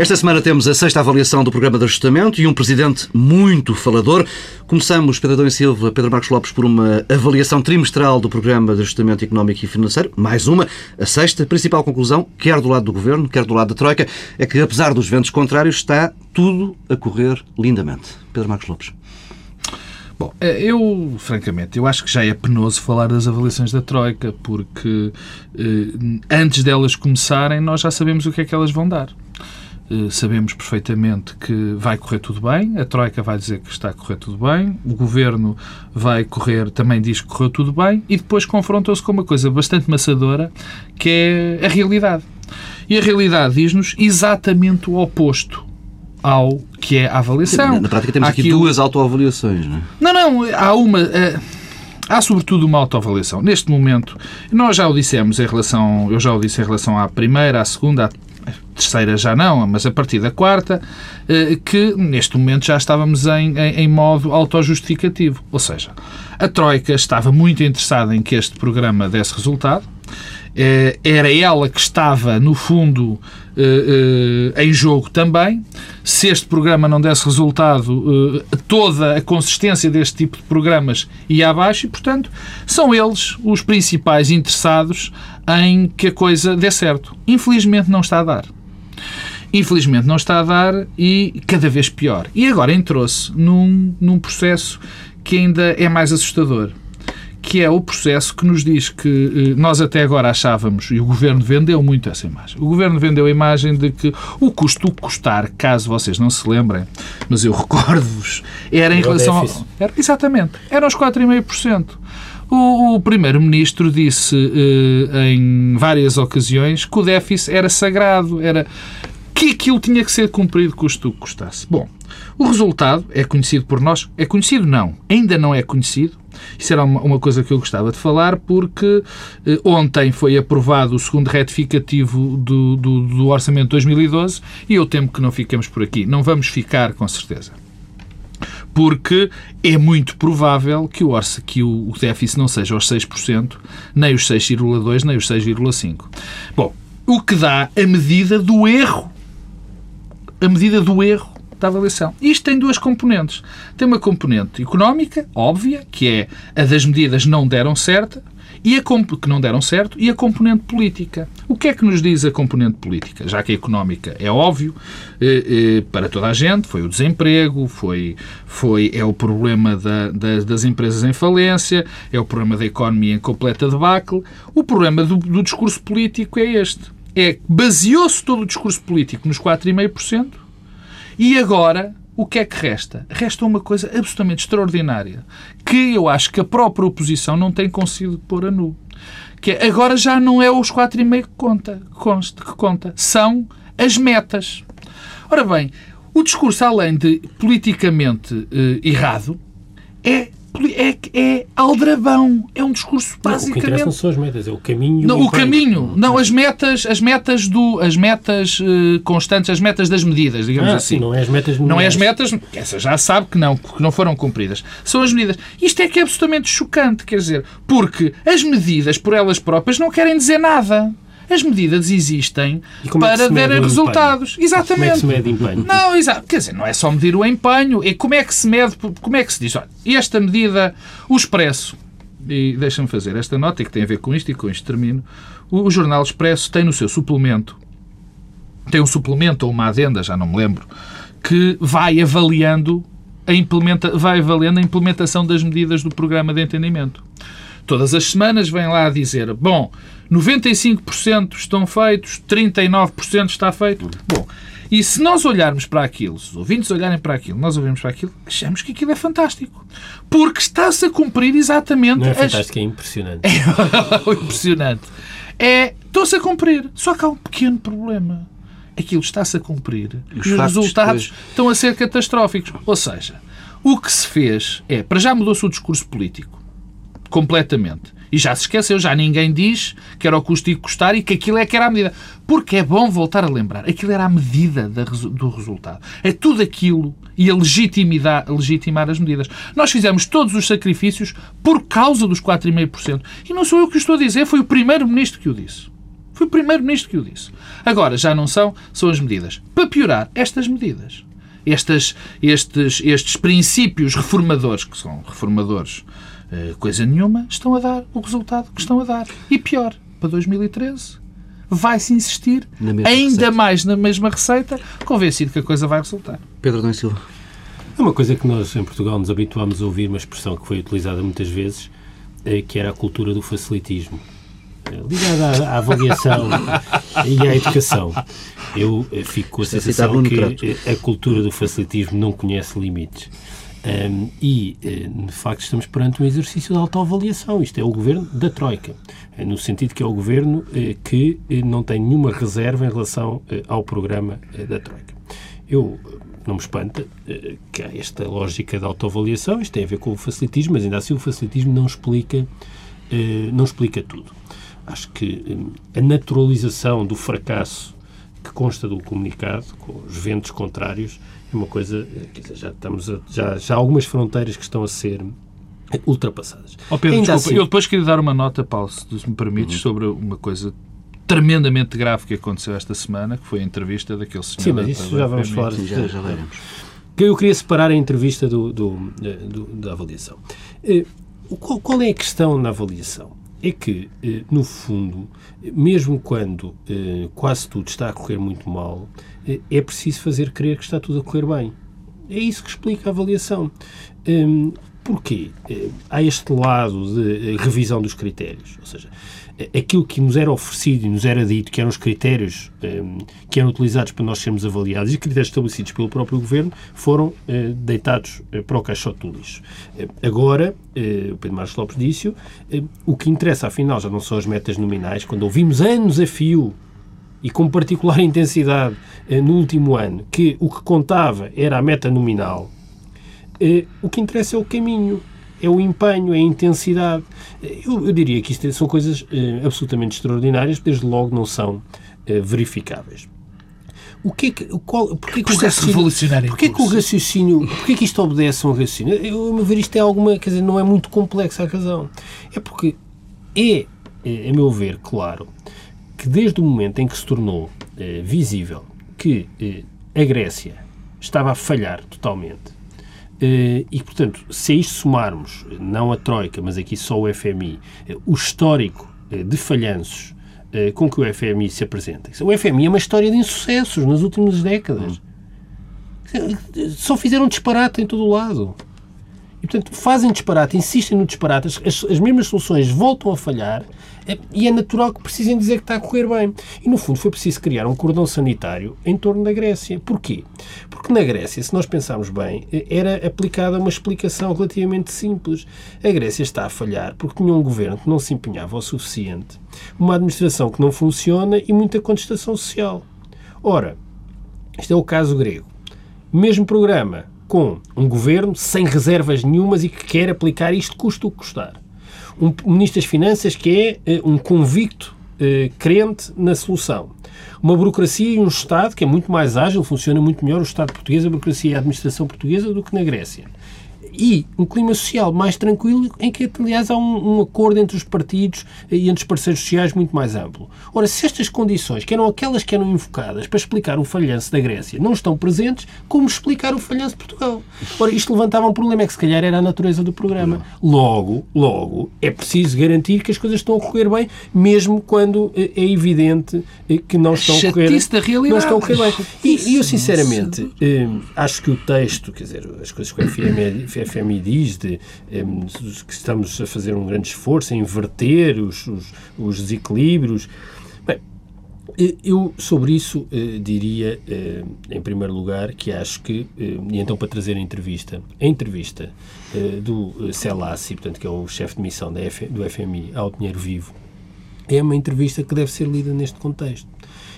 Esta semana temos a sexta avaliação do programa de ajustamento e um presidente muito falador. Começamos, Pedro Adão e Silva, Pedro Marcos Lopes, por uma avaliação trimestral do programa de ajustamento económico e financeiro. Mais uma, a sexta. Principal conclusão, quer do lado do governo, quer do lado da Troika, é que, apesar dos ventos contrários, está tudo a correr lindamente. Pedro Marcos Lopes. Bom, eh, eu, francamente, eu acho que já é penoso falar das avaliações da Troika, porque eh, antes delas começarem, nós já sabemos o que é que elas vão dar. Eh, sabemos perfeitamente que vai correr tudo bem, a Troika vai dizer que está a correr tudo bem, o Governo vai correr, também diz que correu tudo bem, e depois confrontou-se com uma coisa bastante maçadora, que é a realidade. E a realidade diz-nos exatamente o oposto ao que é a avaliação. Na prática temos aqui duas autoavaliações, não é? Não, não, há uma... Uh, há sobretudo uma autoavaliação. Neste momento, nós já o dissemos em relação, eu já o disse em relação à primeira, à segunda, à terceira já não, mas a partir da quarta, eh, que neste momento já estávamos em, em, em modo autojustificativo. Ou seja, a Troika estava muito interessada em que este programa desse resultado, eh, era ela que estava, no fundo, eh, em jogo também. Se este programa não desse resultado, toda a consistência deste tipo de programas ia abaixo e, portanto, são eles os principais interessados em que a coisa dê certo. Infelizmente não está a dar. Infelizmente não está a dar e cada vez pior. E agora entrou-se num, num processo que ainda é mais assustador que é o processo que nos diz que eh, nós até agora achávamos, e o Governo vendeu muito essa imagem, o Governo vendeu a imagem de que o custo o custar, caso vocês não se lembrem, mas eu recordo-vos, era em relação ao... Era, exatamente, eram os 4,5%. O, o Primeiro-Ministro disse eh, em várias ocasiões que o déficit era sagrado, era que aquilo tinha que ser cumprido custo o que custasse. Bom, o resultado é conhecido por nós. É conhecido? Não. Ainda não é conhecido. Isso era uma, coisa que eu gostava de falar, porque eh, ontem foi aprovado o segundo retificativo do, do, do Orçamento de 2012 e eu temo que não fiquemos por aqui. Não vamos ficar, com certeza porque é muito provável que o, orça, que o déficit não seja os 6%, nem os 6,2%, nem os 6,5%. Bom, o que dá a medida do erro. A medida do erro da avaliação. Isto tem duas componentes. Tem uma componente económica, óbvia, que é a das medidas não deram certo, e a que não deram certo, e a componente política. O que é que nos diz a componente política? Já que a económica é óbvio eh, eh, para toda a gente, foi o desemprego, foi, foi, é o problema da, da, das empresas em falência, é o problema da economia em completa debacle. O problema do, do discurso político é este. É baseou-se todo o discurso político nos 4,5%, e agora o que é que resta? Resta uma coisa absolutamente extraordinária que eu acho que a própria oposição não tem conseguido pôr a nu. Que é, agora já não é os 4,5 que conta, que conta, são as metas. Ora bem, o discurso, além de politicamente eh, errado, é é, é aldrabão. É um discurso basicamente. Não, o que interessa não são as metas, é o caminho. Não, o caminho. Não, as metas, as metas do, as metas uh, constantes, as metas das medidas, digamos ah, assim. Sim, não é as metas. Não é as metas. Essa já sabe que não, que não foram cumpridas. São as medidas. Isto é que é absolutamente chocante, quer dizer, porque as medidas por elas próprias não querem dizer nada. As medidas existem é para darem resultados. Empenho? Exatamente. Como é que se mede empenho? Não, exato. Quer dizer, não é só medir o empenho, é como é que se mede, como é que se diz, olha, esta medida, o Expresso, e deixa-me fazer esta nota que tem a ver com isto e com isto termino. O, o Jornal Expresso tem no seu suplemento, tem um suplemento ou uma adenda, já não me lembro, que vai avaliando a implementa, vai avaliando a implementação das medidas do programa de entendimento. Todas as semanas vem lá dizer, bom, 95% estão feitos, 39% está feito. Bom, e se nós olharmos para aquilo, se os ouvintes olharem para aquilo, nós ouvimos para aquilo, achamos que aquilo é fantástico. Porque está-se a cumprir exatamente... Não é fantástico, as... é impressionante. É impressionante. É, estão-se a cumprir. Só que há um pequeno problema. Aquilo está-se a cumprir e os, e os resultados depois... estão a ser catastróficos. Ou seja, o que se fez é, para já mudou-se o discurso político. Completamente. E já se esqueceu, já ninguém diz que era o custo e custar e que aquilo é que era a medida. Porque é bom voltar a lembrar, aquilo era a medida do resultado. É tudo aquilo e a legitimidade, legitimar as medidas. Nós fizemos todos os sacrifícios por causa dos 4,5%. E não sou eu que estou a dizer, foi o primeiro-ministro que o disse. Foi o Primeiro-Ministro que o disse. Agora, já não são, são as medidas. Para piorar, estas medidas, estas, estes, estes princípios reformadores, que são reformadores coisa nenhuma, estão a dar o resultado que estão a dar. E pior, para 2013, vai-se insistir ainda receita. mais na mesma receita, convencido que a coisa vai resultar. Pedro e Silva. É uma coisa que nós em Portugal nos habituámos a ouvir, uma expressão que foi utilizada muitas vezes, eh, que era a cultura do facilitismo. Eh, Ligada à, à avaliação e à educação. Eu eh, fico com a citar sensação que eh, a cultura do facilitismo não conhece limites. Ahm, e, eh, de facto, estamos perante um exercício de autoavaliação. Isto é o governo da Troika, eh, no sentido que é o governo eh, que não tem nenhuma reserva em relação ao programa da Troika. Eu não me espanta que há esta lógica de autoavaliação, isto tem a ver com o facilitismo, mas ainda assim o facilitismo não explica, não explica tudo. Acho que a naturalização do fracasso que consta do comunicado, com os ventos contrários, uma coisa, eh, quer dizer, já, estamos a- já, já há algumas fronteiras que estão a ser ultrapassadas. Ó Pedro, Ainda desculpa, assim- eu depois queria dar uma nota, Paulo, se tu me permites, sobre uma coisa tremendamente grave que aconteceu esta semana, que foi a entrevista daquele senhor. Sim, mas isso já vamos falar. Sim, já, já veremos. que eu queria separar a entrevista do, do- eh, do- da avaliação. Eh, qual, qual é a questão na avaliação? É que, eh, no fundo, mesmo quando eh, quase tudo está a correr muito mal, eh, é preciso fazer crer que está tudo a correr bem. É isso que explica a avaliação. Hum, porquê? Há este lado de revisão dos critérios. Ou seja, aquilo que nos era oferecido e nos era dito que eram os critérios hum, que eram utilizados para nós sermos avaliados e os critérios estabelecidos pelo próprio Governo foram eh, deitados eh, para o caixote do lixo. Eh, agora, eh, o Pedro Marcos Lopes disse eh, o que interessa afinal já não são as metas nominais, quando ouvimos anos a fio e com particular intensidade eh, no último ano, que o que contava era a meta nominal, eh, o que interessa é o caminho, é o empenho, é a intensidade. Eu, eu diria que isto são coisas eh, absolutamente extraordinárias, desde logo não são eh, verificáveis. O que é que, qual, porquê que o revolucionário Porquê que o raciocínio, porquê que isto obedece a um raciocínio? Eu, a meu ver, isto é alguma, quer dizer, não é muito complexa a razão. É porque é, eh, a meu ver, claro, que desde o momento em que se tornou eh, visível que a Grécia estava a falhar totalmente, e, portanto, se a isto somarmos, eh, não a Troika, mas aqui só o FMI, eh, o histórico eh, de falhanços eh, com que o FMI se apresenta. O FMI é uma história de insucessos nas últimas décadas. Só fizeram disparate em todo o lado. E, portanto, fazem disparate, insistem no disparate, as, as- as mesmas soluções voltam a falhar eh, e é natural que precisem dizer que está a correr bem. E, no fundo, foi preciso criar um cordão sanitário em torno da Grécia. Porquê? Porque na Grécia, se nós pensarmos bem, eh, era aplicada uma explicação relativamente simples. A Grécia está a falhar porque tinha um governo que não se empenhava o suficiente, uma administração que não funciona e muita contestação social. Ora, isto é o caso grego. Mesmo programa com um governo sem reservas nenhumas e que quer aplicar isto custa o que custar. Um ministro das Finanças que é eh, um convicto eh, crente na solução. Uma burocracia e um Estado que é muito mais ágil, funciona muito melhor o Estado português, a burocracia e a administração portuguesa do que na Grécia. E um clima social mais tranquilo, em que, aliás, há um, um acordo entre os partidos e entre os parceiros sociais muito mais amplo. Ora, se estas condições, que eram aquelas que eram invocadas para explicar o falhanço da Grécia, não estão presentes, como explicar o falhanço de Portugal? Ora, isto levantava um problema, é que se calhar era a natureza do programa. Logo, logo, é preciso garantir que as coisas estão a correr bem, mesmo quando eh, é evidente eh, que não estão a correr, não estão a correr bem. E, eu, sinceramente, eh, acho que o texto, quer dizer, as coisas que o FMI, FMI diz, de, que estamos a fazer um grande esforço em inverter os, os, os desequilíbrios. Bem, eu sobre isso eh, diria, eh, em primeiro lugar, que acho que, eh, e então para trazer a entrevista, a entrevista eh, do eh, Selassie, portanto, que é o chefe de missão F, do FMI ao Dinheiro Vivo, é uma entrevista que deve ser lida neste contexto.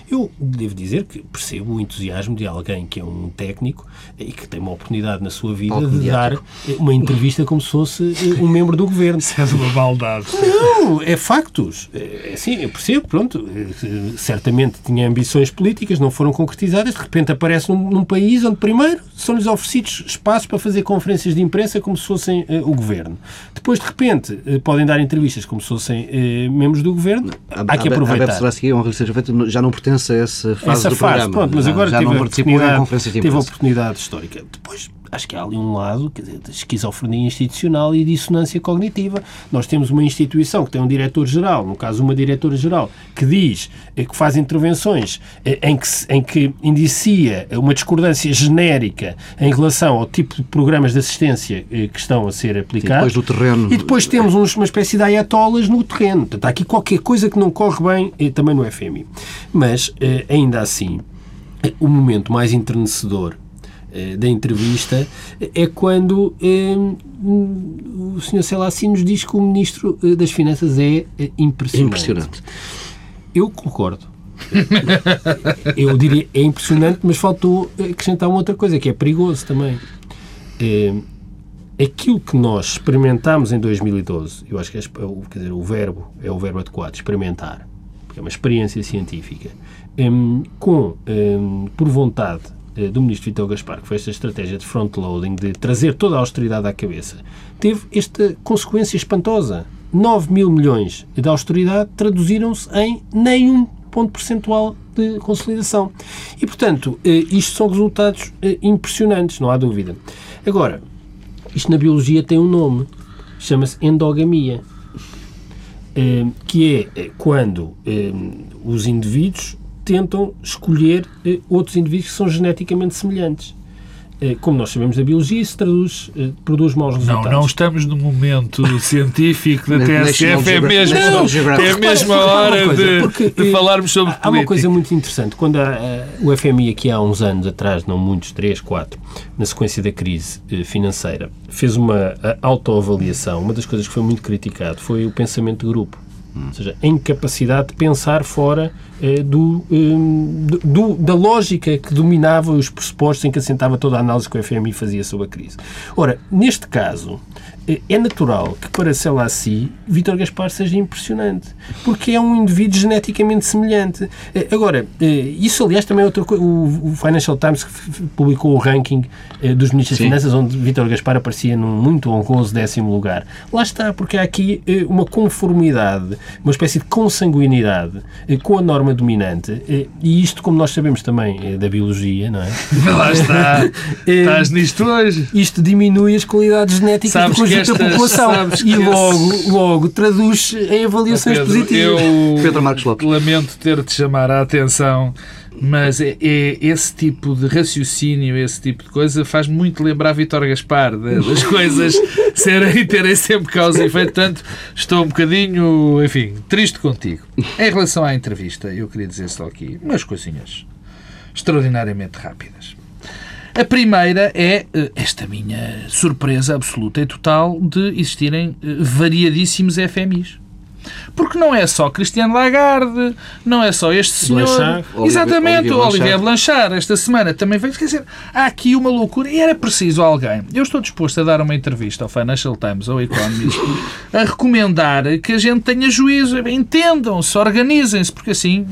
Eu devo dizer que percebo o entusiasmo de alguém que é um técnico e que tem uma oportunidade na sua vida Palco de mediático. dar uma entrevista como se fosse eh, um membro do governo. Isso é de uma maldade. Não, é factos. É assim, eu percebo, pronto. eh, Certamente tinha ambições políticas, não foram concretizadas. De repente aparece num, num país onde, primeiro, são-lhes oferecidos espaços para fazer conferências de imprensa como se fossem eh, o governo. Depois, de repente, eh, podem dar entrevistas como se fossem eh, membros do governo. Há que A aproveitar. A honra lhe seja feita, já não pertence a essa fase Essa do fase, programa. pronto, mas Já- agora já teve, não a oportunidade, teve a oportunidade histórica. Depois, acho que há ali um lado quer dizer, de esquizofrenia institucional e dissonância cognitiva. Nós temos uma instituição que tem um diretor-geral, no caso uma diretora-geral, que diz eh, que faz intervenções eh, em que, em que indicia uma discordância genérica em relação ao tipo de programas de assistência eh, que estão a ser aplicados. depois do terreno- E depois temos uma espécie de ayatolas no terreno. Portanto, há aqui qualquer coisa que não corre bem também no FMI. Mas, ainda assim, o momento mais enternecedor eh, da entrevista é quando eh, o Sr. Selassie nos diz que o Ministro eh, das Finanças é impressionante. Impressionante. Eu concordo. Eu diria é impressionante, mas faltou acrescentar uma outra coisa que é perigoso também. É, aquilo que nós experimentámos em 2012, eu acho que é, o- quer dizer, o verbo é o verbo adequado, experimentar, porque é uma experiência científica, hum, com, por vontade do ministro Vitor Gaspar, que foi esta estratégia de front-loading, de trazer toda a austeridade à cabeça, teve esta consequência espantosa. 9 mil milhões de austeridade traduziram-se em nenhum ponto percentual de consolidação. E, portanto, eh, isto são resultados eh, impressionantes, não há dúvida. Agora, isto na biologia tem um nome, chama-se endogamia, eh, que é eh, quando eh, os indivíduos tentam escolher eh, outros indivíduos que são geneticamente semelhantes. Eh, Como nós sabemos da biologia, isso traduz, eh, produz maus Não, resultados. não estamos no momento científico da TSF, é mesmo, Geographic. é a repara uma hora coisa, de, porque, de eh, falarmos sobre Há uma política. coisa muito interessante. Quando a- a- o FMI, aqui há uns anos atrás, não muitos, três, quatro, na sequência da crise financeira, fez uma a- autoavaliação, uma das coisas que foi muito criticado foi o pensamento de grupo. Ou seja, a incapacidade de pensar fora eh, do, eh, do- da lógica que dominava os pressupostos em que assentava toda a análise que o FMI fazia sobre a crise. Ora, neste caso, é natural que para Selassie Vítor Gaspar seja impressionante, porque é um indivíduo geneticamente semelhante. Eh, Agora, eh, isso aliás também é outra coisa. O Financial Times publicou o ranking dos ministros Sim. das Finanças, onde Vítor Gaspar aparecia num muito honroso décimo lugar. Lá está, porque há aqui uma conformidade, uma espécie de consanguinidade com a norma dominante, e isto, como nós sabemos também da biologia, não é? Lá está. Estás nisto hoje. isto diminui as qualidades genéticas Sabes do população e logo, logo traduz em avaliações Pedro, positivas. eu Pedro Marcos Lopes. lamento ter-te chamar a atenção, mas é, é esse tipo de raciocínio, esse tipo de coisa, faz muito lembrar Vítor Gaspar, da- das coisas serem, terem sempre causa e efeito. Portanto, estou um bocadinho, enfim, triste contigo. Em relação à entrevista, eu queria dizer só aqui umas coisinhas extraordinariamente rápidas. A primeira é eh, esta minha surpresa absoluta e total de existirem eh, variadíssimos FMIs. Porque não é só Cristiano Lagarde, não é só este senhor. Blanchard. Exatamente, Olivier o Olivier Blanchard. Esta semana também veio. Quer dizer, há aqui uma loucura e era preciso alguém. Eu estou disposto a dar uma entrevista ao Financial Times ou ao Economist a recomendar que a gente tenha juízo, entendam-se, organizem-se, porque assim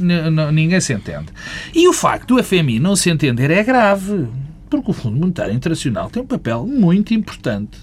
ninguém se entende. E o facto do FMI não se entender é grave, porque o Fundo Monetário Internacional tem um papel muito importante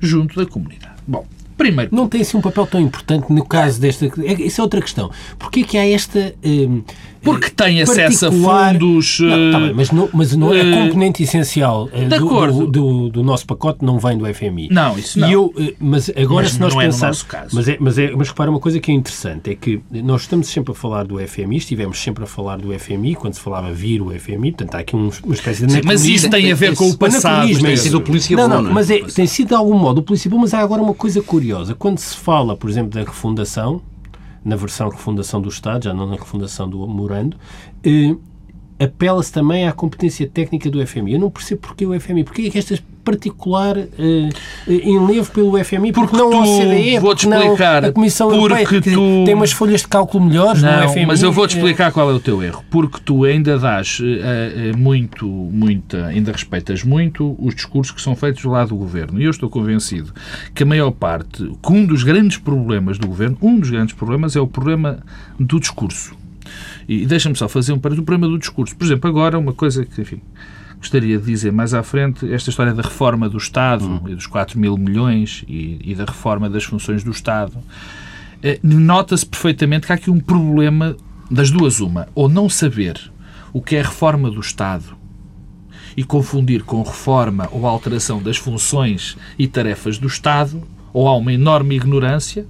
junto da comunidade. Bom, primeiro. Não tem assim um papel tão importante no caso desta. é- Isso é outra questão. Porquê que há esta. hum, Porque tem acesso a fundos. Não, tá eh, bem, mas não, mas não é eh, a componente essencial eh, de do, acordo. do, do- nosso pacote, não vem do FMI. Não, isso não. E eu, eh, mas agora, Mas se nós é pensarmos. caso. Mas, é, mas, é, mas repara uma coisa que é interessante: é que nós estamos sempre a falar do FMI, estivemos sempre a falar do FMI, quando se falava vir o FMI, portanto há aqui um- uma espécie de. Sim, mas isso tem a ver com o passado. anacronismo é Tem sido o polícia Não, não, não é? mas é, tem sido de algum modo o polícia bom, mas há agora uma coisa curiosa. Quando se fala, por exemplo, da refundação, na versão refundação do Estado, já não na refundação do Morando, apela-se também à competência técnica do FMI. Eu não percebo porque o FMI, porque é que estas particular uh, enlevo pelo FMI? Porque, porque não tu, a OCDE? vou-te Porque explicar. a Comissão porque Europeia? Quer tu... Tem umas folhas de cálculo melhores não, no FMI? mas eu vou-te explicar qual é o teu erro. Porque tu ainda dás uh, muito, muita, ainda respeitas muito os discursos que são feitos do lado do Governo. E eu estou convencido que a maior parte, que um dos grandes problemas do Governo, um dos grandes problemas é o problema do discurso. E deixa-me só fazer um parênteses. O problema do discurso. Por exemplo, agora, uma coisa que, enfim, gostaria de dizer mais à frente, esta história da reforma do Estado, hum. e dos 4 mil milhões, e, e, da reforma das funções do Estado, eh, nota-se perfeitamente que há aqui um problema das duas uma. Ou não saber o que é reforma do Estado e confundir com reforma ou alteração das funções e tarefas do Estado, ou há uma enorme ignorância,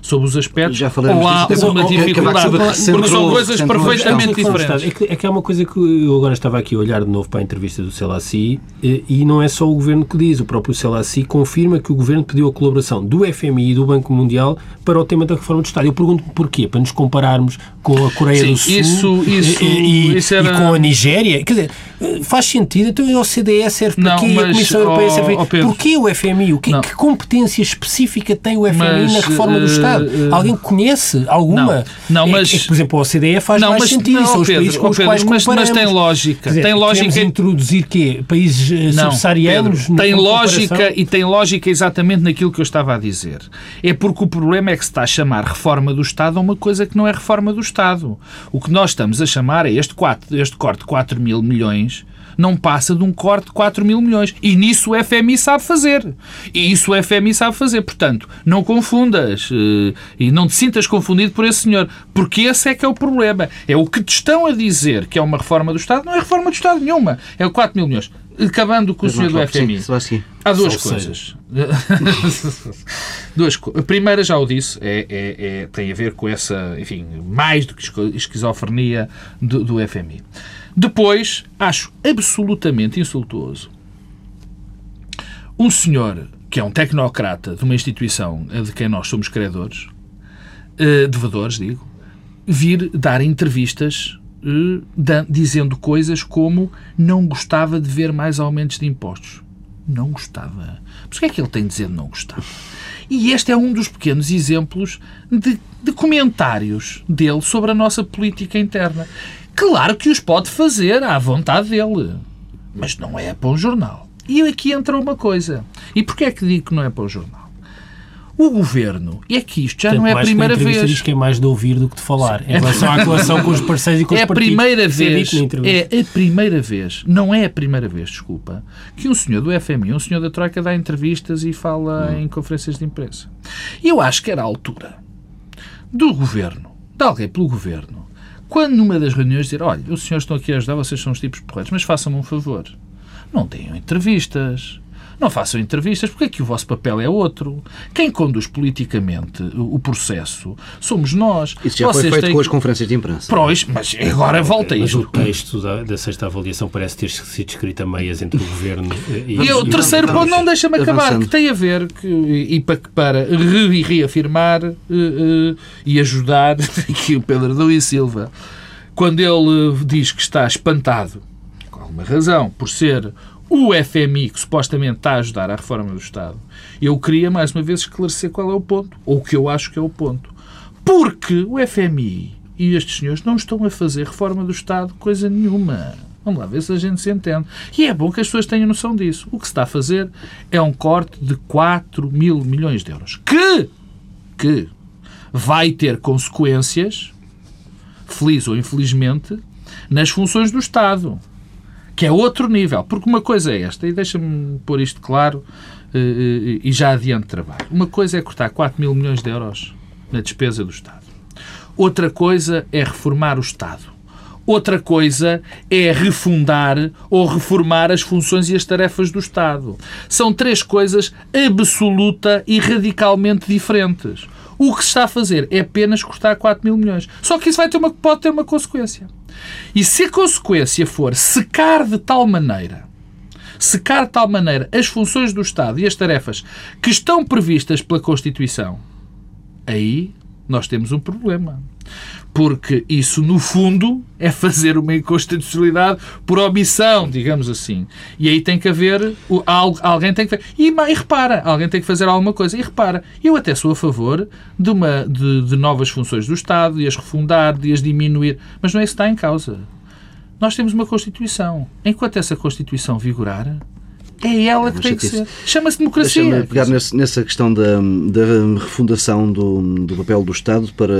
sobre os aspectos, Já ou há disso, uma dificuldade, porque são coisas perfeitamente diferentes. É que, é que há uma coisa que eu agora estava aqui a olhar de novo para a entrevista do Selassie e, e não é só o Governo que diz, o próprio Selassie confirma que o Governo pediu a colaboração do FMI e do Banco Mundial para o tema da reforma do Estado. Eu pergunto porquê? Para nos compararmos com a Coreia Sim, do Sul isso, isso, e, isso era... e, com a Nigéria. Quer dizer, faz sentido. Então a OCDE serve para quê? A Comissão Europeia serve para Pedro, Porquê o FMI? O que, que competência específica tem o FMI mas, na reforma do Estado? Uh, Alguém conhece alguma? Não, não mas... É, é, por exemplo, a OCDE faz não, mais mas, sentido. Não, são os Pedro, países com os Pedro, quais mas, mas tem lógica. Dizer, tem lógica. introduzir quê? Países não, subsaarianos? Pedro, tem lógica e tem lógica exatamente naquilo que eu estava a dizer. É porque o problema é que se está a chamar reforma do Estado a uma coisa que não é reforma do Estado. O que nós estamos a chamar é este, 4, este corte de 4 mil milhões não passa de um corte de 4 mil milhões. E nisso o FMI sabe fazer. E isso o FMI sabe fazer. Portanto, não confundas eh, e não te sintas confundido por esse senhor, porque esse é que é o problema. É o que te estão a dizer que é uma reforma do Estado, não é reforma do Estado nenhuma. É o 4 mil milhões. Acabando com o senhor do FMI. Sim, Há duas coisas. duas co A primeira, já o disse, é, é, é, tem a ver com essa, enfim, mais do que esquizofrenia do, do FMI. Depois, acho absolutamente insultuoso um senhor que é um tecnocrata de uma instituição de quem nós somos credores, devedores, digo, vir dar entrevistas dizendo coisas como não gostava de ver mais aumentos de impostos. Não gostava. Mas o que é que ele tem de dizer não gostava? E este é um dos pequenos exemplos de, de comentários dele sobre a nossa política interna. Claro que os pode fazer à vontade dele, mas não é para um jornal. E aqui entra uma coisa. E porquê é que digo que não é para o jornal? O governo, e é que isto já Portanto, não é a primeira vez. Diz que é mais de ouvir do que de falar, em relação à relação com os parceiros e com é os partidos. a primeira vez, é a primeira vez, não é a primeira vez, desculpa, que um senhor do FMI, um senhor da Troika dá entrevistas e fala hum. em conferências de imprensa. Eu acho que era a altura do governo, de alguém pelo governo, quando numa das reuniões dizer, olha, os senhores estão aqui a ajudar, vocês são os tipos porreiros, mas façam-me um favor. Não tenham entrevistas. Não façam entrevistas, porque aqui o vosso papel é outro. Quem conduz politicamente o processo somos nós. Isso já Vocês foi feito têm... com as conferências de imprensa. Pois, mas agora volta mas isto. o texto da, da sexta avaliação parece ter sido escrito a meias entre o Governo e... E o terceiro ponto, não deixa-me acabar, que tem a ver, que, e para, para re, reafirmar uh, uh, e ajudar aqui o Pedro Adão e Silva, quando ele diz que está espantado, com alguma razão, por ser o FMI, que supostamente está a ajudar a reforma do Estado, eu queria mais uma vez esclarecer qual é o ponto, ou o que eu acho que é o ponto. Porque o FMI e estes senhores não estão a fazer reforma do Estado coisa nenhuma. Vamos lá ver se a gente se entende. E é bom que as pessoas tenham noção disso. O que se está a fazer é um corte de 4 mil milhões de euros. Que, que vai ter consequências, feliz ou infelizmente, nas funções do Estado que é outro nível. Porque uma coisa é esta, e deixa-me pôr isto claro e já adiante trabalho. Uma coisa é cortar 4 mil milhões de euros na despesa do Estado. Outra coisa é reformar o Estado. Outra coisa é refundar ou reformar as funções e as tarefas do Estado. São três coisas absoluta e radicalmente diferentes. O que se está a fazer é apenas cortar 4 mil milhões. Só que isso vai ter uma, pode ter uma consequência. E se a consequência for secar de tal maneira, secar de tal maneira as funções do Estado e as tarefas que estão previstas pela Constituição, aí nós temos um problema. Porque isso, no fundo, é fazer uma inconstitucionalidade por omissão, digamos assim. E aí tem que haver, alguém tem que fazer. E, repara, alguém tem que fazer alguma coisa. E repara, eu até sou a favor de, uma, de, de novas funções do Estado, de as refundar, de as diminuir, mas não é isso que está em causa. Nós temos uma Constituição. Enquanto essa Constituição vigorar, é ela que tem que ser. Chama-se democracia. Deixa-me pegar nesse, nessa questão da, da refundação do, do, papel do Estado para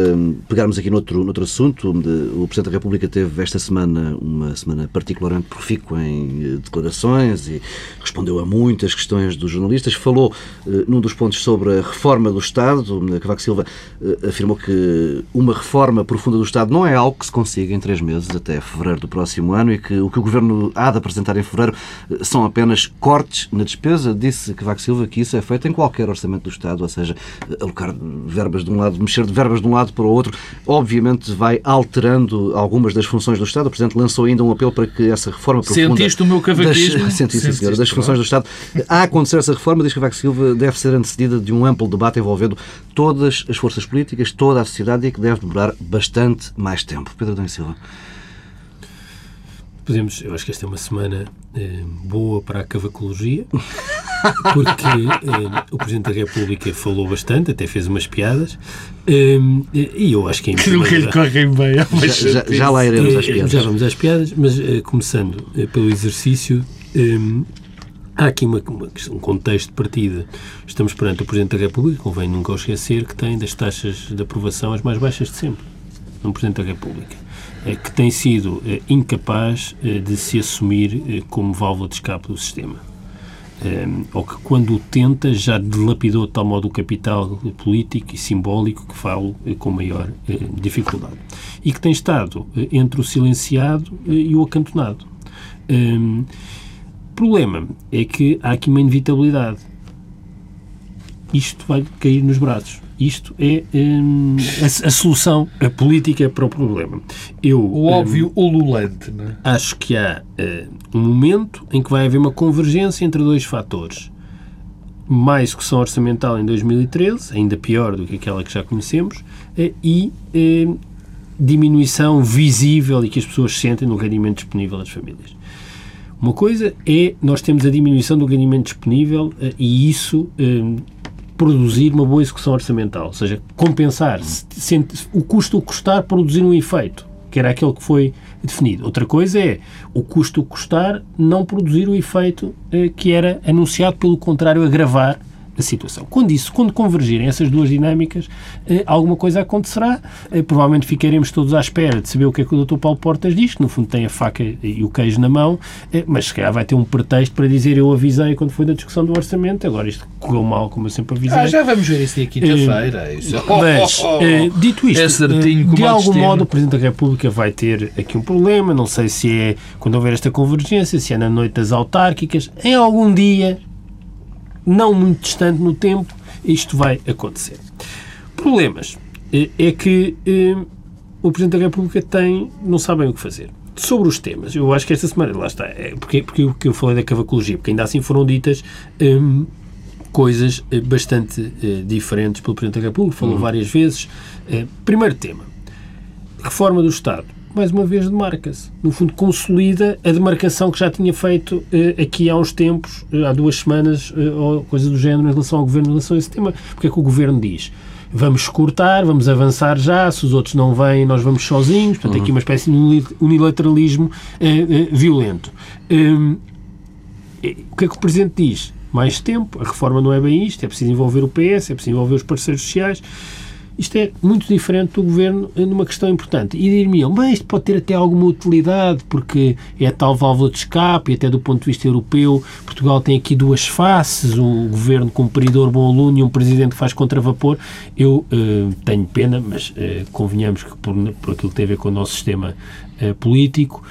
pegarmos aqui noutro, noutro assunto. O Presidente da República teve esta semana uma semana particularmente profícua em eh, declarações e respondeu a muitas questões dos jornalistas. Falou uh, num dos pontos sobre a reforma do Estado. Cavaco Silva uh, afirmou que uma reforma profunda do Estado não é algo que se consiga em três meses, até fevereiro do próximo ano, e que o que o Governo há de apresentar em fevereiro são apenas cortes na despesa. Disse Cavaco Silva que isso é feito em qualquer orçamento do Estado, ou seja, alocar verbas de um lado, mexer de verbas de um lado para o outro, obviamente vai alterando algumas das funções do Estado. O Presidente lançou ainda um apelo para que essa reforma profunda... Sentiste o meu cavaquismo? Das, senti, sim, senhora, das funções do Estado. A acontecer essa reforma, diz Cavaco Silva, deve ser antecedida de um amplo debate envolvendo todas as forças políticas, toda a sociedade e que deve demorar bastante mais tempo. Pedro Dom Silva podemos, eu acho que esta é uma semana eh, boa para a cavacologia, porque eh, o Presidente da República falou bastante, até fez umas piadas, eh, e eu acho que... Que nunca lhe correm bem. Já, já, já, lá iremos às piadas. Já vamos às piadas, mas começando pelo exercício... Há aqui uma, uma, um contexto de partida. Estamos perante o Presidente da República, convém nunca o esquecer, que tem das taxas de aprovação as mais baixas de sempre. Um Presidente da República. Eh, que tem sido eh, incapaz eh, de se assumir como válvula de escape do sistema. ou que, quando o tenta, já dilapidou de tal modo o capital político e simbólico que falo com maior dificuldade. E que tem estado entre o silenciado e o acantonado. O problema é que há aqui uma inevitabilidade. Isto vai cair nos braços. Isto é hum, a, a, solução a política para o problema. Eu, o óbvio hum, ululante. É? Acho que há uh, um momento em que vai haver uma convergência entre dois fatores. Mais execução orçamental em 2013, ainda pior do que aquela que já conhecemos, uh, e uh, diminuição visível e que as pessoas sentem no rendimento disponível das famílias. Uma coisa é nós temos a diminuição do rendimento disponível e isso produzir uma boa execução orçamental, ou seja, compensar o custo custar produzir um efeito, que era aquele que foi definido. Outra coisa é o custo custar não produzir o efeito eh, que era anunciado, pelo contrário, agravar a situação. Quando isso, quando convergirem essas duas dinâmicas, eh, alguma coisa acontecerá. Eh, provavelmente ficaremos todos à espera de saber o que é que o Dr. Paulo Portas diz, que no fundo tem a faca e o queijo na mão, eh, mas se calhar vai ter um pretexto para dizer eu avisei quando foi da discussão do orçamento, agora isto correu mal, como eu sempre avisei. Ah, já vamos ver isso dia quinta-feira. mas, dito isto, é de algum modo o Presidente da República vai ter aqui um problema, não sei se é quando houver esta convergência, se é na noite das autárquicas, em algum dia não muito distante no tempo, isto vai acontecer. Problemas eh, é que eh, o Presidente da República tem, não sabem o que fazer. Sobre os temas, eu acho que esta semana, lá está, é porque, porque, porque eu falei da cavacologia, porque ainda assim foram ditas um, coisas eh, bastante uh, diferentes pelo Presidente da República, falou uhum. várias vezes. Uh, primeiro tema, reforma do Estado mais uma vez demarca-se. No fundo, consolida a demarcação que já tinha feito eh, aqui há uns tempos, eh, há duas semanas, eh, ou coisa do género, em relação ao Governo, em relação a esse tema. Porque é que o Governo diz? Vamos cortar, vamos avançar já, se os outros não vêm, nós vamos sozinhos. Portanto, uhum. aqui uma espécie de unilateralismo violento. Hum, o que é que o Presidente diz? Mais tempo, a reforma não é bem isto, é preciso envolver o PS, é preciso envolver os parceiros sociais. Isto é muito diferente do governo numa questão importante. E dir-me-ão, bem, isto pode ter até alguma utilidade, porque é tal válvula de escape, e até do ponto de vista europeu, Portugal tem aqui duas faces, um governo cumpridor, bom aluno, e um presidente que faz contravapor. Eu uh, tenho pena, mas uh, convenhamos que por, por aquilo que tem a ver com o nosso sistema uh, político,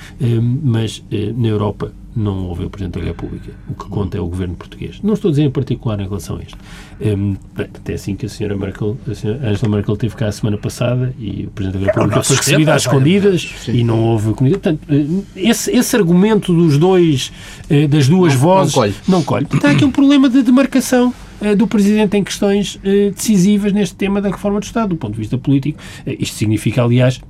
mas na Europa não houve o Presidente da República. O que conta é o governo português. Não estou a dizer em particular em relação a isto. Um, até assim que a senhora Merkel, a senhora Angela Merkel teve cá a semana passada e o Presidente da República foi recebido às escondidas e não houve comunidade. Portanto, hum, esse, esse argumento dos dois, eh, das duas não, vozes, não colhe. Não colhe. Portanto, há aqui um problema de demarcação eh, do Presidente em questões eh, decisivas neste tema da reforma do Estado, do ponto de vista político. Isto significa, aliás,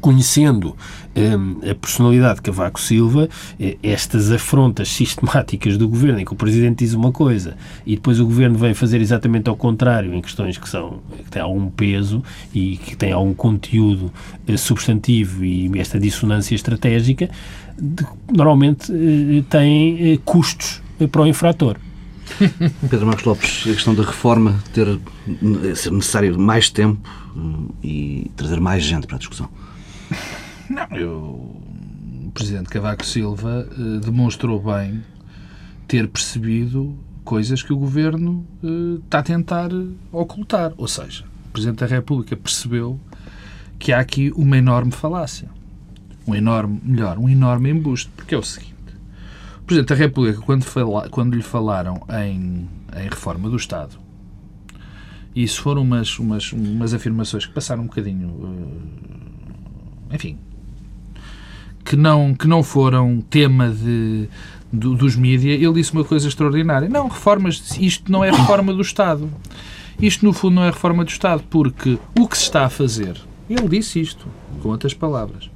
conhecendo hum, a personalidade de Cavaco Silva, eh, estas afrontas sistemáticas do governo, em que o Presidente diz uma coisa e depois o governo vem fazer exatamente ao contrário, em questões que, são, que têm algum peso e que têm algum conteúdo eh, substantivo e esta dissonância estratégica, de, normalmente eh, têm custos para o infrator. Pedro Marcos Lopes, a questão da reforma ter ser necessário mais tempo e trazer mais gente para a discussão. Não, eu, o Presidente Cavaco Silva uh, demonstrou bem ter percebido coisas que o Governo uh, está a tentar ocultar. Ou seja, o Presidente da República percebeu que há aqui uma enorme falácia. Um enorme, melhor, um enorme embuste. Porque é o seguinte. O Presidente da República, quando, fala, quando lhe falaram em, em reforma do Estado, isso foram umas, umas, umas afirmações que passaram um bocadinho... enfim, que não, que não foram tema de, do, dos mídias, ele disse uma coisa extraordinária. Não, reformas, isto não é reforma do Estado. Isto, no fundo, não é reforma do Estado, porque o que se está a fazer, ele disse isto, com outras palavras,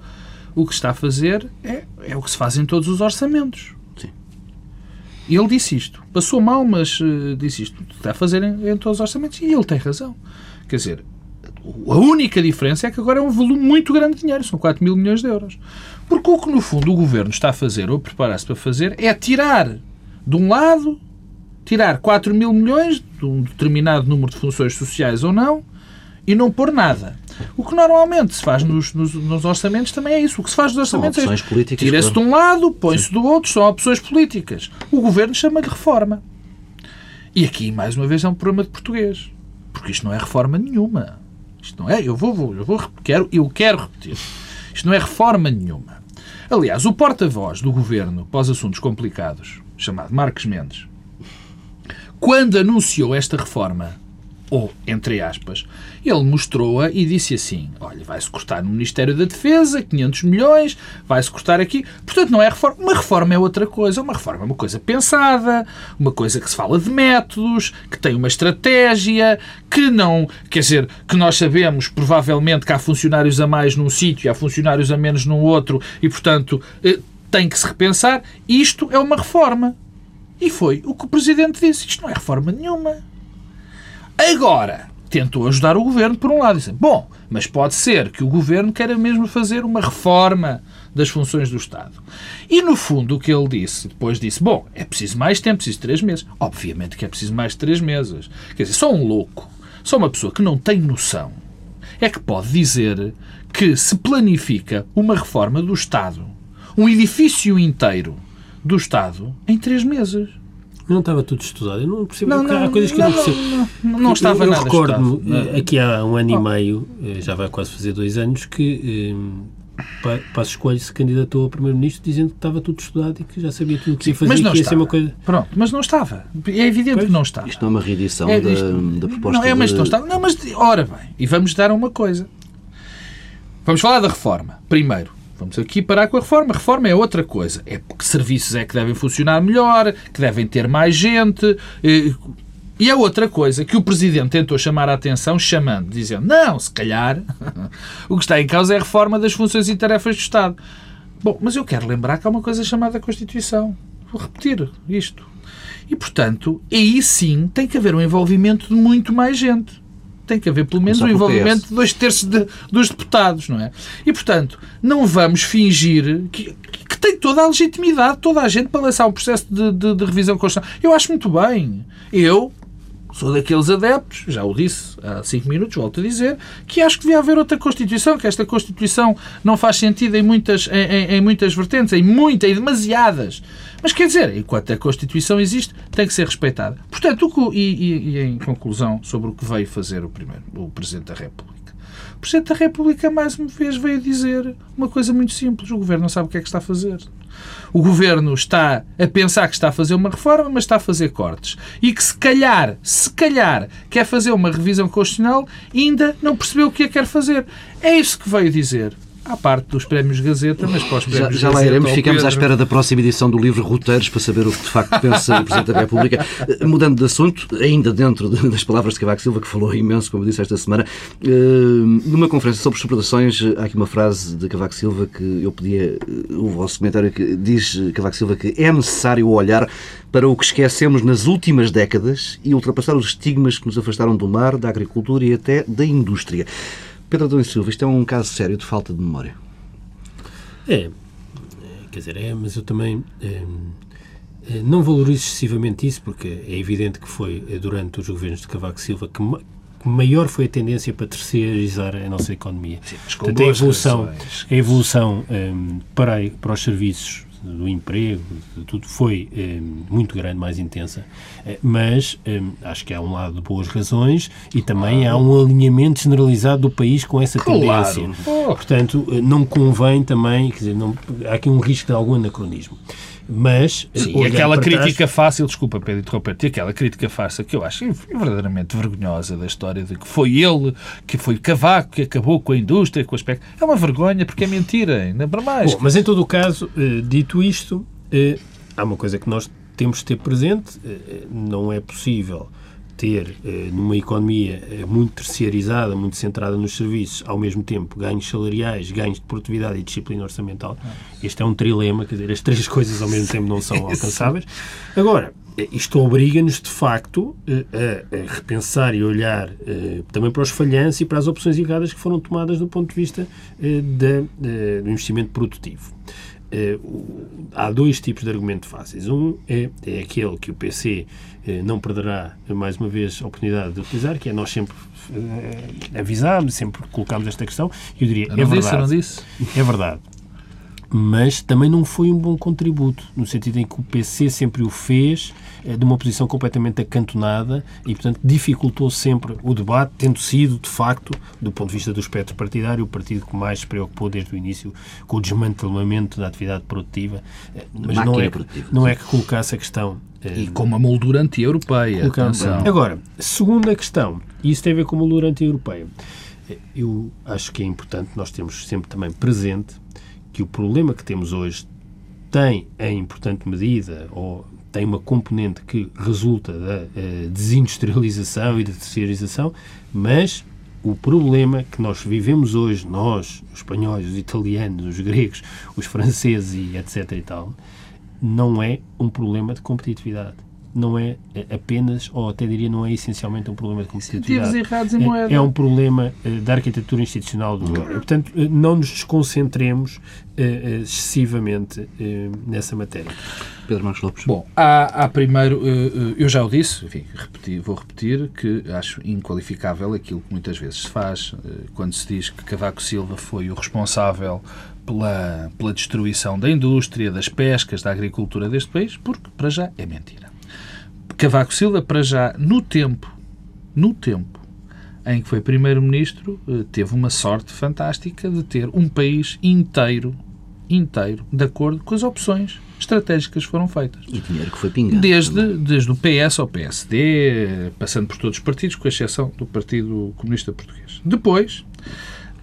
o que se está a fazer é, é o que se faz em todos os orçamentos. Sim. Ele disse isto. Passou mal, mas uh, disse isto. Está a fazer em, em todos os orçamentos. E ele tem razão. Quer dizer, a única diferença é que agora é um volume muito grande de dinheiro, são 4 mil milhões de euros. Porque o que, no fundo, o governo está a fazer, ou preparar-se para fazer, é tirar, de um lado, tirar 4 mil milhões de um determinado número de funções sociais ou não, e não pôr nada. O que normalmente se faz nos, nos, nos orçamentos também é isso. O que se faz nos orçamentos são é tira-se claro. de um lado, põe-se do outro, são opções políticas. O governo chama-lhe reforma. E aqui, mais uma vez, é um problema de português. Porque isto não é reforma nenhuma. Isto não é, eu vou, vou, eu vou, quero, eu quero repetir. Isto não é reforma nenhuma. Aliás, o porta-voz do governo para os assuntos complicados, chamado Marcos Mendes, quando anunciou esta reforma, ou entre aspas, ele mostrou-a e disse assim: olha, vai-se cortar no Ministério da Defesa 500 milhões, vai-se cortar aqui. Portanto, não é reforma. Uma reforma é outra coisa. Uma reforma é uma coisa pensada, uma coisa que se fala de métodos, que tem uma estratégia, que não. Quer dizer, que nós sabemos provavelmente que há funcionários a mais num sítio e há funcionários a menos num outro e, portanto, eh, tem que se repensar. Isto é uma reforma. E foi o que o Presidente disse. Isto não é reforma nenhuma. Agora, tentou ajudar o governo por um lado. Disse, bom, mas pode ser que o governo queira mesmo fazer uma reforma das funções do Estado. E, no fundo, o que ele disse, depois disse, bom, é preciso mais tempo, preciso três meses. Obviamente que é preciso mais de três meses. Quer dizer, só um louco, só uma pessoa que não tem noção, é que pode dizer que se planifica uma reforma do Estado, um edifício inteiro do Estado, em três meses. Não estava tudo estudado. Eu não percebo. Não, não, há coisas que não, eu não percebo. Não, não, não estava eu, eu nada recordo estudado. aqui há um ano e meio, eh, já vai quase fazer dois anos, que eh, Passos Coelho se candidatou a Primeiro-Ministro dizendo que estava tudo estudado e que já sabia tudo o que ia fazer mas não e que ia estava. ser uma coisa. Pronto, mas não estava. É evidente Pois, que não estava. Isto não é uma reedição É, da, isto- da proposta Não, é, mas de... não estava. Não, mas, ora bem, e vamos dar uma coisa. Vamos falar da reforma. Primeiro, vamos aqui parar com a reforma. A reforma é outra coisa. É que serviços é que devem funcionar melhor, que devem ter mais gente. eh, E é outra coisa que o Presidente tentou chamar a atenção, chamando, dizendo, não, se calhar, o que está em causa é a reforma das funções e tarefas do Estado. Bom, mas eu quero lembrar que há uma coisa chamada Constituição. Vou repetir isto. E, portanto, aí sim tem que haver um envolvimento de muito mais gente. Tem que haver pelo menos um pelo envolvimento de dois terços de- dos deputados, não é? E, portanto, não vamos fingir que, que tem toda a legitimidade, toda a gente, para lançar um processo de, de- de revisão constitucional. Eu acho muito bem. Eu sou daqueles adeptos, já o disse há cinco minutos, volto a dizer, que acho que devia haver outra Constituição, que esta Constituição não faz sentido em muitas, em, em- muitas vertentes, em muitas, em demasiadas. Mas quer dizer, enquanto a Constituição existe, tem que ser respeitada. Portanto, e, e- e em conclusão sobre o que veio fazer o, primeiro, o Presidente da República. Presidente da República, mais uma vez, veio dizer uma coisa muito simples. O Governo não sabe o que é que está a fazer. O Governo está a pensar que está a fazer uma reforma, mas está a fazer cortes. E que se calhar, se calhar, quer fazer uma revisão constitucional ainda não percebeu o que é que quer fazer. É isso que veio dizer. À parte dos prémios Gazeta, mas para os prémios já, já lá iremos, ficamos Pedro... à espera da próxima edição do livro Roteiros para saber o que de facto pensa o Presidente da República. Eh, mudando de assunto, ainda dentro das palavras de Cavaco Silva, que falou imenso, como disse esta semana, eh, numa conferência sobre exportações, há aqui uma frase de Cavaco Silva que eu pedia o vosso comentário, que diz Cavaco Silva que é necessário olhar para o que esquecemos nas últimas décadas e ultrapassar os estigmas que nos afastaram do mar, da agricultura e até da indústria. Pedro Adão Silva, isto é um caso sério de falta de memória. É, quer dizer, é, mas eu também é, não valorizo excessivamente isso, porque é evidente que foi durante os governos de Cavaco Silva que maior foi a tendência para terceirizar a nossa economia. Sim, Portanto, a evolução, a evolução um, para, para os serviços do emprego, de tudo, foi eh, muito grande, mais intensa, eh, mas eh, acho que há um lado de boas razões e também há um alinhamento generalizado do país com essa tendência. Oh. Portanto, não convém também, quer dizer, não, há aqui um risco de algum anacronismo. Mas, Sim, e aquela crítica trás... fácil, desculpa Pedro interromper e aquela crítica fácil que eu acho verdadeiramente vergonhosa da história de que foi ele, que foi Cavaco, que acabou com a indústria, com o aspecto. É uma vergonha porque é mentira, ainda para mais. Bom, mas em todo o caso, eh, dito isto, eh, há uma coisa que nós temos de ter presente: eh, não é possível ter, eh, numa economia eh, muito terciarizada, muito centrada nos serviços, ao mesmo tempo ganhos salariais, ganhos de produtividade e disciplina orçamental. Este é um trilema, quer dizer, as três coisas ao mesmo tempo não são alcançáveis. Agora, eh, isto obriga-nos, de facto, a, a, repensar e olhar também para os falhanços e para as opções erradas que foram tomadas do ponto de vista do investimento produtivo. Há dois tipos de argumento fáceis. Um é, é aquele que o PC eh, não perderá mais uma vez a oportunidade de utilizar, que é nós sempre eh, avisámos, sempre colocámos esta questão. Eu diria, eu é disse, verdade. Não disse. É verdade. Mas também não foi um bom contributo, no sentido em que o PC sempre o fez eh, de uma posição completamente acantonada e, portanto, dificultou sempre o debate, tendo sido, de facto, do ponto de vista do espectro partidário, o partido que mais se preocupou desde o início com o desmantelamento da atividade produtiva. Mas não é, não é que colocasse a questão e com uma moldura anti-europeia. Agora, segunda questão, e isso tem a ver com a moldura anti-europeia. Eu acho que é importante nós termos sempre também presente que o problema que temos hoje tem, em importante medida, ou tem uma componente que resulta da uh, desindustrialização e da terceirização, mas o problema que nós vivemos hoje, nós, os espanhóis, os italianos, os gregos, os franceses e etc e tal, não é um problema de competitividade. Não é apenas, ou até diria, não é essencialmente um problema de competitividade. errados em moeda. É, é um problema uh, da arquitetura institucional do euro. Portanto, uh, não nos desconcentremos uh, excessivamente nessa matéria. Pedro Marcos Lopes. Bom, há, há primeiro, eu já o disse, enfim, repeti, vou repetir, que acho inqualificável aquilo que muitas vezes se faz quando se diz que Cavaco Silva foi o responsável pela, pela destruição da indústria, das pescas, da agricultura deste país, porque para já é mentira. Cavaco Silva, para já, no tempo, no tempo em que foi primeiro-ministro, eh, teve uma sorte fantástica de ter um país inteiro, inteiro, de acordo com as opções estratégicas que foram feitas. E dinheiro que foi pingando. Desde, desde o PS ao PSD, passando por todos os partidos, com exceção do Partido Comunista Português. Depois,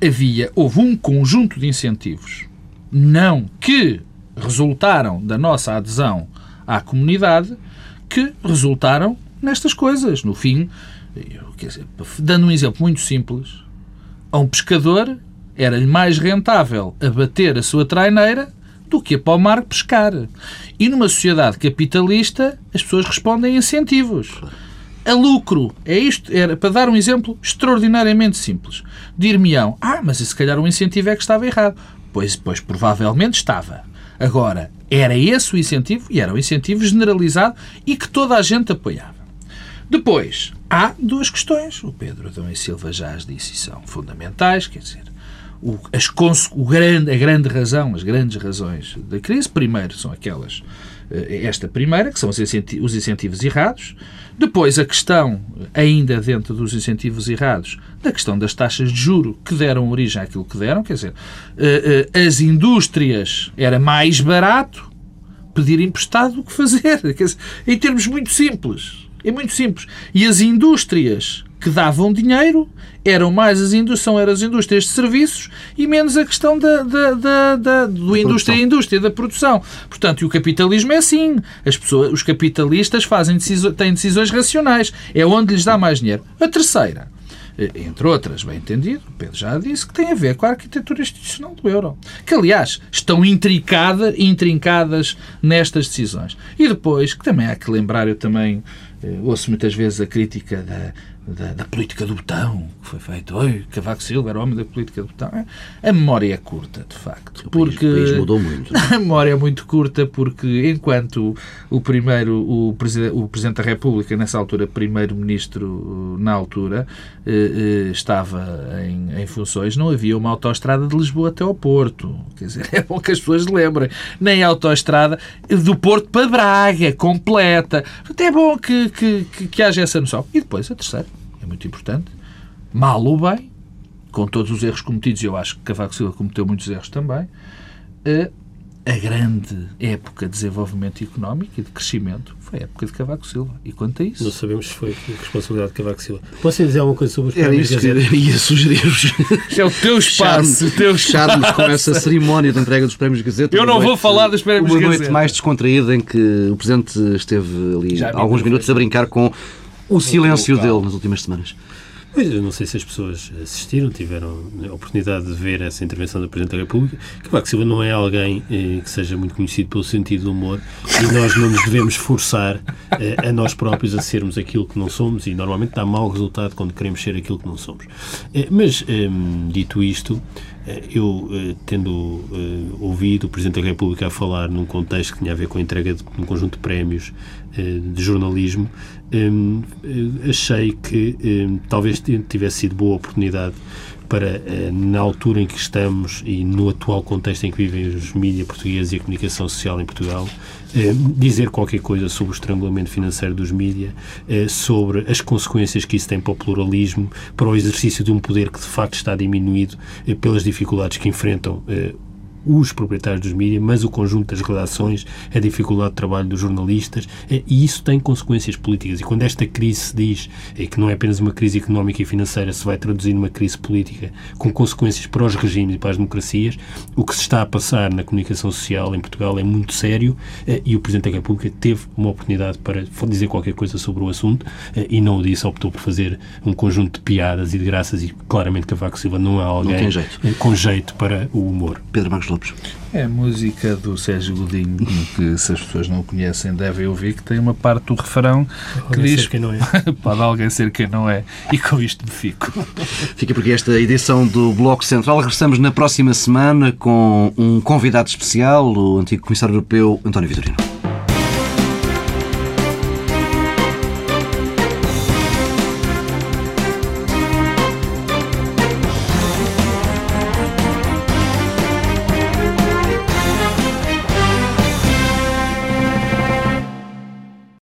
havia, houve um conjunto de incentivos, não que resultaram da nossa adesão à comunidade, que resultaram nestas coisas. No fim, dizer, dando um exemplo muito simples, a um pescador era-lhe mais rentável abater a sua traineira do que ir para o mar pescar. E numa sociedade capitalista, as pessoas respondem a incentivos a lucro. É isto, era para dar um exemplo extraordinariamente simples. Dir-me-ão, ah, mas se calhar o incentivo é que estava errado. Pois, pois provavelmente estava. Agora, era esse o incentivo e era o incentivo generalizado e que toda a gente apoiava. Depois, há duas questões. O Pedro Adão e Silva já as disse e são fundamentais, quer dizer, o, as, o grande, a grande razão, as grandes razões da crise, primeiro são aquelas, esta primeira, que são os incentivos errados, depois, a questão, ainda dentro dos incentivos errados, da questão das taxas de juro que deram origem àquilo que deram, quer dizer, eh, eh, as indústrias era mais barato pedir emprestado do que fazer, dizer, em termos muito simples. É muito simples. E as indústrias que davam dinheiro eram mais as indústrias, são as indústrias de serviços e menos a questão da, da, da, da do indústria e indústria, da produção. Portanto, e o capitalismo é assim. As pessoas, os capitalistas fazem decisões, têm decisões racionais. É onde lhes dá mais dinheiro. A terceira, eh, entre outras, bem entendido, o Pedro já disse, que tem a ver com a arquitetura institucional do euro. Que, aliás, estão intricada, intrincadas nestas decisões. E depois, que também há que lembrar, eu também eh, ouço muitas vezes a crítica da, da, da, política do botão, que foi feito. Oi, Cavaco Silva era homem da política do botão. A memória é curta, de facto. O porque país, o país mudou muito. A memória é muito curta porque, enquanto o primeiro, o, presidente, o Presidente da República, nessa altura, Primeiro-Ministro na altura, eh, eh, estava em, em, funções, não havia uma autoestrada de Lisboa até ao Porto. Quer dizer, é bom que as pessoas lembrem. Nem a autoestrada do Porto para Braga, completa. Portanto, é bom que, que, que, que haja essa noção. E depois, a terceira é muito importante, mal ou bem, com todos os erros cometidos, eu acho que Cavaco Silva cometeu muitos erros também, a, a grande época de desenvolvimento económico e de crescimento foi a época de Cavaco Silva. E quanto a isso... Não sabemos se foi responsabilidade de Cavaco Silva. Posso dizer alguma coisa sobre os prémios Era isso que eu ia sugerir-vos. É o teu espaço. o teu espaço. com essa cerimónia de entrega dos prémios Gazeta. Eu não noite, vou falar dos prémios Gazeta. Uma noite mais descontraída em que o Presidente esteve ali alguns minutos a brincar com o silêncio dele nas últimas semanas. Pois, eu não sei se as pessoas assistiram, tiveram a oportunidade de ver essa intervenção do Presidente da República. Que Cavaco Silva não é alguém eh, que seja muito conhecido pelo sentido do humor e nós não nos devemos forçar eh, a nós próprios a sermos aquilo que não somos e normalmente dá mau resultado quando queremos ser aquilo que não somos. Eh, mas, ehm, dito isto, eh, eu, eh, tendo eh, ouvido o Presidente da República a falar num contexto que tinha a ver com a entrega de um conjunto de prémios de jornalismo, achei que talvez tivesse sido boa oportunidade para, na altura em que estamos e no atual contexto em que vivem os mídias portugueses e a comunicação social em Portugal, dizer qualquer coisa sobre o estrangulamento financeiro dos mídias, sobre as consequências que isso tem para o pluralismo, para o exercício de um poder que de facto está diminuído pelas dificuldades que enfrentam os proprietários dos mídias, mas o conjunto das redações, a dificuldade de trabalho dos jornalistas, eh, e isso tem consequências políticas. E quando esta crise se diz é que não é apenas uma crise económica e financeira, se vai traduzir numa crise política com consequências para os regimes e para as democracias, o que se está a passar na comunicação social em Portugal é muito sério eh, e o Presidente da República teve uma oportunidade para dizer qualquer coisa sobre o assunto e não o disse, optou por fazer um conjunto de piadas e de graças e claramente Cavaco Silva não é alguém não jeito. com jeito para o humor. Pedro Marcos Lopes. É a música do Sérgio Godinho, que se as pessoas não o conhecem devem ouvir, que tem uma parte do refrão que alguém diz quem não é. pode alguém ser quem não é. E com isto me fico. Fica por aqui esta edição do Bloco Central. Regressamos na próxima semana com um convidado especial, o antigo Comissário Europeu António Vitorino.